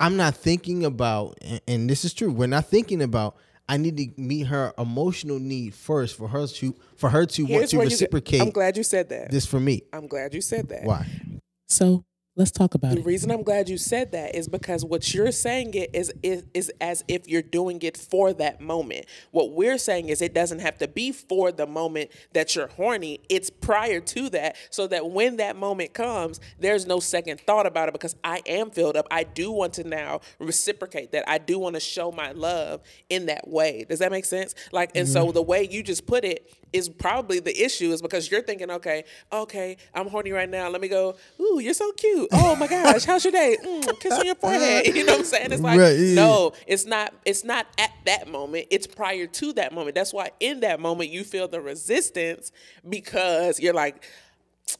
I'm not thinking about, and, and this is true. We're not thinking about. I need to meet her emotional need first for her to for her to want to where you- reciprocate I'm glad you said that. this for me. I'm glad you said that. Why? So let's talk about The it. The reason I'm glad you said that is because what you're saying it is, is is as if you're doing it for that moment. What we're saying is it doesn't have to be for the moment that you're horny. It's prior to that, so that when that moment comes, there's no second thought about it because I am filled up. I do want to now reciprocate that. I do want to show my love in that way. Does that make sense? Like, and so mm-hmm. the way you just put it is probably the issue is because you're thinking, okay, okay, I'm horny right now. Let me go. Ooh, you're so cute. Oh my gosh, how's your day? Mm, kiss on your forehead. You know what I'm saying? It's like Right, no, it's not. It's not at that moment. It's prior to that moment. That's why in that moment you feel the resistance because you're like.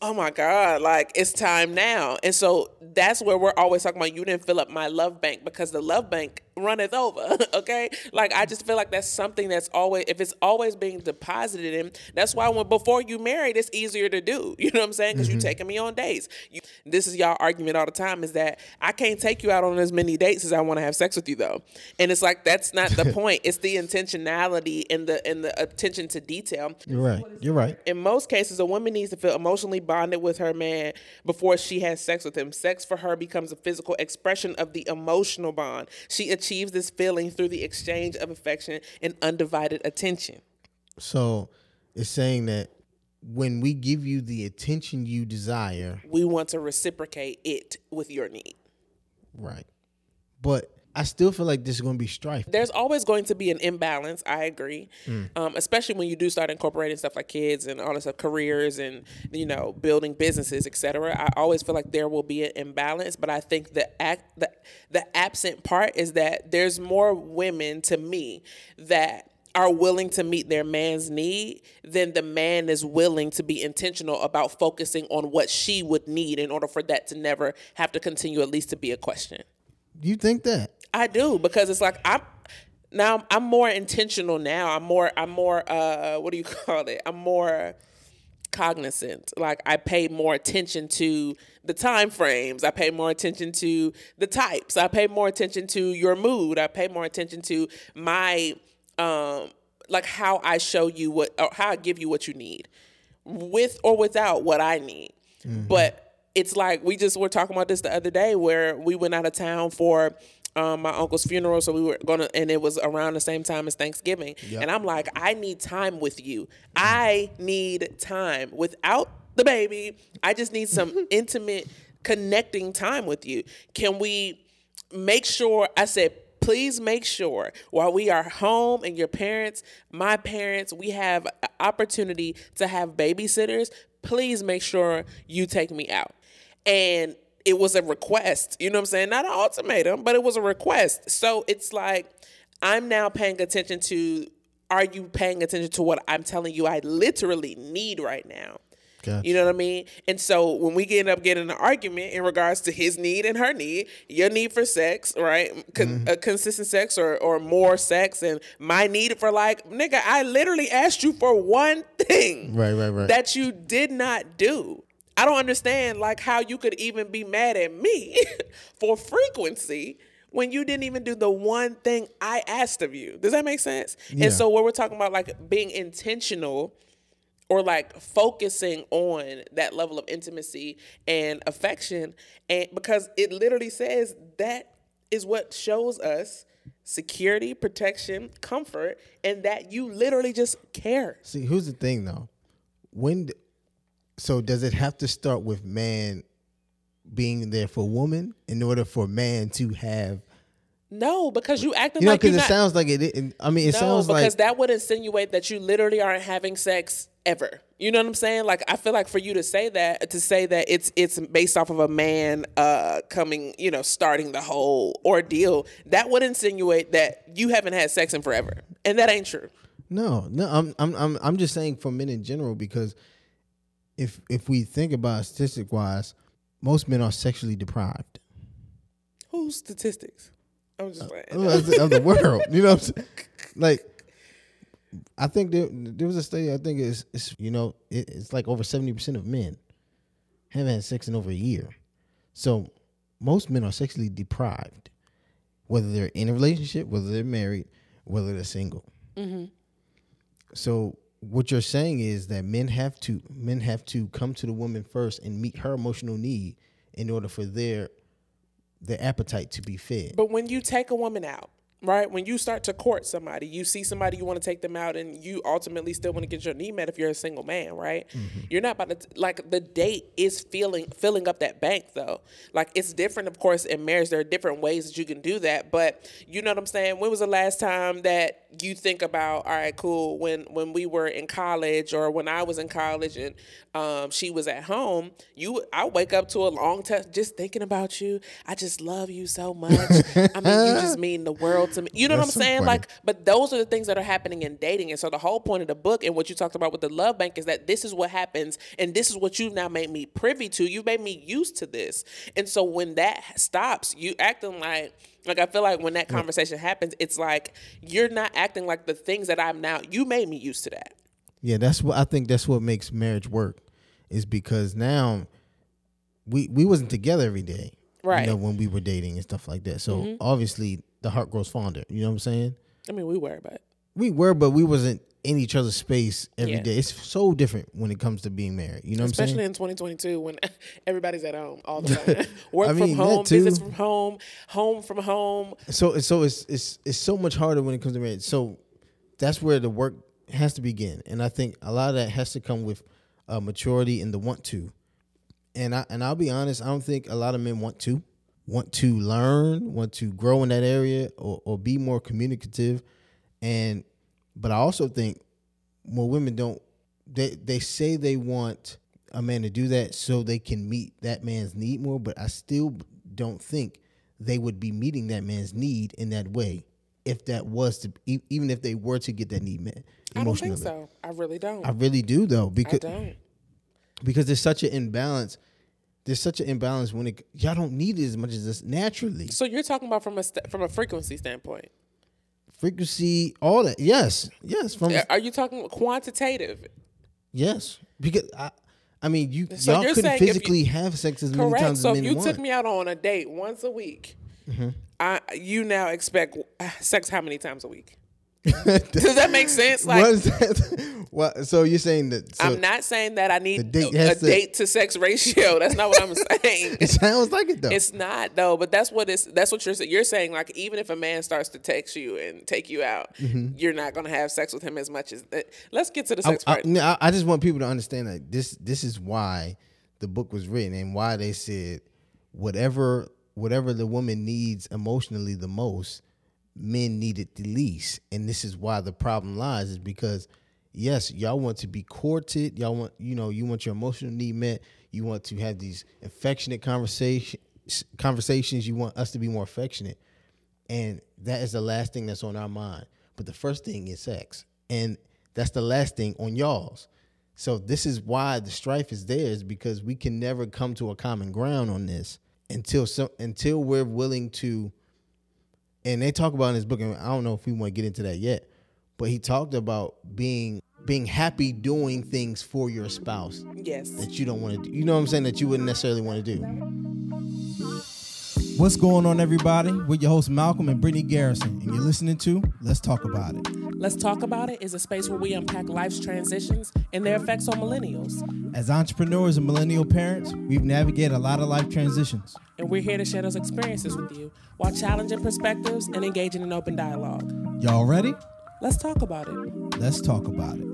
Oh my God, like it's time now. And so that's where we're always talking about you didn't fill up my love bank because the love bank runneth over. Okay. Like I just feel like that's something that's always if it's always being deposited in, that's why when before you married, it's easier to do. You know what I'm saying? Because you're mm-hmm. taking me on dates. You, this is y'all argument all the time is that I can't take you out on as many dates as I want to have sex with you though. And it's like that's not the point. It's the intentionality and the and the attention to detail You're right. You're right. in most cases, a woman needs to feel emotionally bonded with her man before she has sex with him. Sex for her becomes a physical expression of the emotional bond. She achieves this feeling through the exchange of affection and undivided attention. So it's saying that when we give you the attention you desire, We want to reciprocate it with your need. right? But I still feel like this is going to be strife. There's always going to be an imbalance. I agree, um, especially when you do start incorporating stuff like kids and all this stuff, careers and you know building businesses, etc. I always feel like there will be an imbalance, but I think the act the the absent part is that there's more women to me that are willing to meet their man's need than the man is willing to be intentional about focusing on what she would need in order for that to never have to continue at least to be a question. Do you think that? I do because it's like I'm now I'm more intentional now. I'm more I'm more uh what do you call it? I'm more cognizant. Like I pay more attention to the time frames. I pay more attention to the types. I pay more attention to your mood. I pay more attention to my um like how I show you what or how I give you what you need with or without what I need. But it's like we just were talking about this the other day where we went out of town for um, my uncle's funeral, so we were gonna, and it was around the same time as Thanksgiving. And I'm like, I need time with you. I need time without the baby. I just need some intimate connecting time with you. Can we make sure? I said, please make sure while we are home and your parents, my parents, we have an opportunity to have babysitters. Please make sure you take me out. And it was a request, you know what I'm saying? Not an ultimatum, but it was a request. So it's like I'm now paying attention to are you paying attention to what I'm telling you I literally need right now? Gotcha. You know what I mean? And so when we end up getting an argument in regards to his need and her need, your need for sex, right? Con- uh, consistent sex or, or more sex, and my need for like, nigga, I literally asked you for one thing Right, right, right. that you did not do. I don't understand like how you could even be mad at me for frequency when you didn't even do the one thing I asked of you. Does that make sense? Yeah. And so when we're talking about like being intentional or like focusing on that level of intimacy and affection and because it literally says that is what shows us security, protection, comfort and that you literally just care. See, who's the thing though? When, so does it have to start with man being there for woman in order for man to have? No, because you acting You know, like because it not, sounds like it. it- I mean, it no, sounds because like that would insinuate that you literally aren't having sex ever. You know what I'm saying? Like I feel like for you to say that, to say that it's it's based off of a man uh coming, you know, starting the whole ordeal, that would insinuate that you haven't had sex in forever, and that ain't true. no, no. I'm, I'm, I'm, I'm just saying for men in general because if if we think about statistic wise, most men are sexually deprived Whose statistics? I'm just uh, of the, of the world. You know, what I'm saying? like. I think there, there was a study. I think it's, it's you know it, it's like over seventy percent of men haven't had sex in over a year. So most men are sexually deprived. whether they're in a relationship, whether they're married, whether they're single. Mm-hmm. So what you're saying is that men have to men have to come to the woman first and meet her emotional need in order for their their appetite to be fed. But when you take a woman out, right? When you start to court somebody, you see somebody you want to take them out, and you ultimately still want to get your need met if you're a single man, right? Mm-hmm. You're not about to like the date is filling filling up that bank though. Like it's different, of course, in marriage. There are different ways that you can do that, but you know what I'm saying. When was the last time that you think about? All right, cool. When when we were in college, or when I was in college, and um, she was at home, you I wake up to a long text just thinking about you. I just love you so much. I mean, you just mean the world to me. You know That's what I'm saying? funny. Like, but those are the things that are happening in dating. And so the whole point of the book and what you talked about with the love bank is that this is what happens, and this is what you've now made me privy to. You've made me used to this, and so when that stops, you acting like. Like I feel like when that conversation happens, it's like you're not acting like the things that I'm now. You made me used to that. Yeah, that's what I think. That's what makes marriage work, is because now we we wasn't together every day, Right. Mm-hmm. You know, when we were dating and stuff like that. So obviously, the heart grows fonder. You know what I'm saying? I mean, we were, but We were, but we wasn't in each other's space every day. Yeah. It's so different when it comes to being married. You know what I'm especially in 2022 when everybody's at home all the time, work I mean, from home, too. from home, home from home. So so it's it's it's so much harder when it comes to marriage. So that's where the work has to begin, and I think a lot of that has to come with uh, maturity and the want to. And I and I'll be honest, I don't think a lot of men want to want to learn, want to grow in that area, or or be more communicative. And but I also think more women don't. They they say they want a man to do that so they can meet that man's need more, but I still don't think they would be meeting that man's need in that way if that was to even if they were to get that need met I don't think so. I really don't. I really do though I because don't. because there's such an imbalance. There's such an imbalance when it y'all don't need it as much as this naturally. So you're talking about from a st- from a frequency standpoint. Frequency, all that. Yes, yes, from Are you talking quantitative? yes because I. I mean, you So y'all couldn't if you- physically have sex as many Correct. times So as if men you want. took me out on a date once a week, Mm-hmm. I you now expect sex how many times a week? Does that make sense? Like what is that? what, so you're saying that? So I'm not saying that I need date a, has to- date to sex ratio. That's not what I'm saying. It sounds like it though. It's not though, but that's what it's. That's what you're saying. You're saying like even if a man starts to text you and take you out, mm-hmm. you're not gonna have sex with him as much as. That. Let's get to the sex I, part. no, I- I just want people to understand that this this is why the book was written and why they said whatever whatever the woman needs emotionally the most, men need it the least. And this is why the problem lies is because yes, y'all want to be courted, y'all want you know, you want your emotional need met, you want to have these affectionate conversation conversations, you want us to be more affectionate. And that is the last thing that's on our mind. But the first thing is sex. And that's the last thing on y'all's. So this is why the strife is there, is because we can never come to a common ground on this until so until we're willing to and they talk about in his book, and I don't know if we want to get into that yet, but he talked about being being happy doing things for your spouse yes. that you don't want to do. You know what I'm saying? That you wouldn't necessarily want to do. What's going on, everybody? We're your host Malcolm and Brittany Garrison, and you're listening to Let's Talk About It. Let's talk about it. Is a space where we unpack life's transitions and their effects on millennials, As entrepreneurs and millennial parents, we've navigated a lot of life transitions. and we're here to share those experiences with you while challenging perspectives and engaging in open dialogue. Y'all ready? Let's talk about it. Let's talk about it.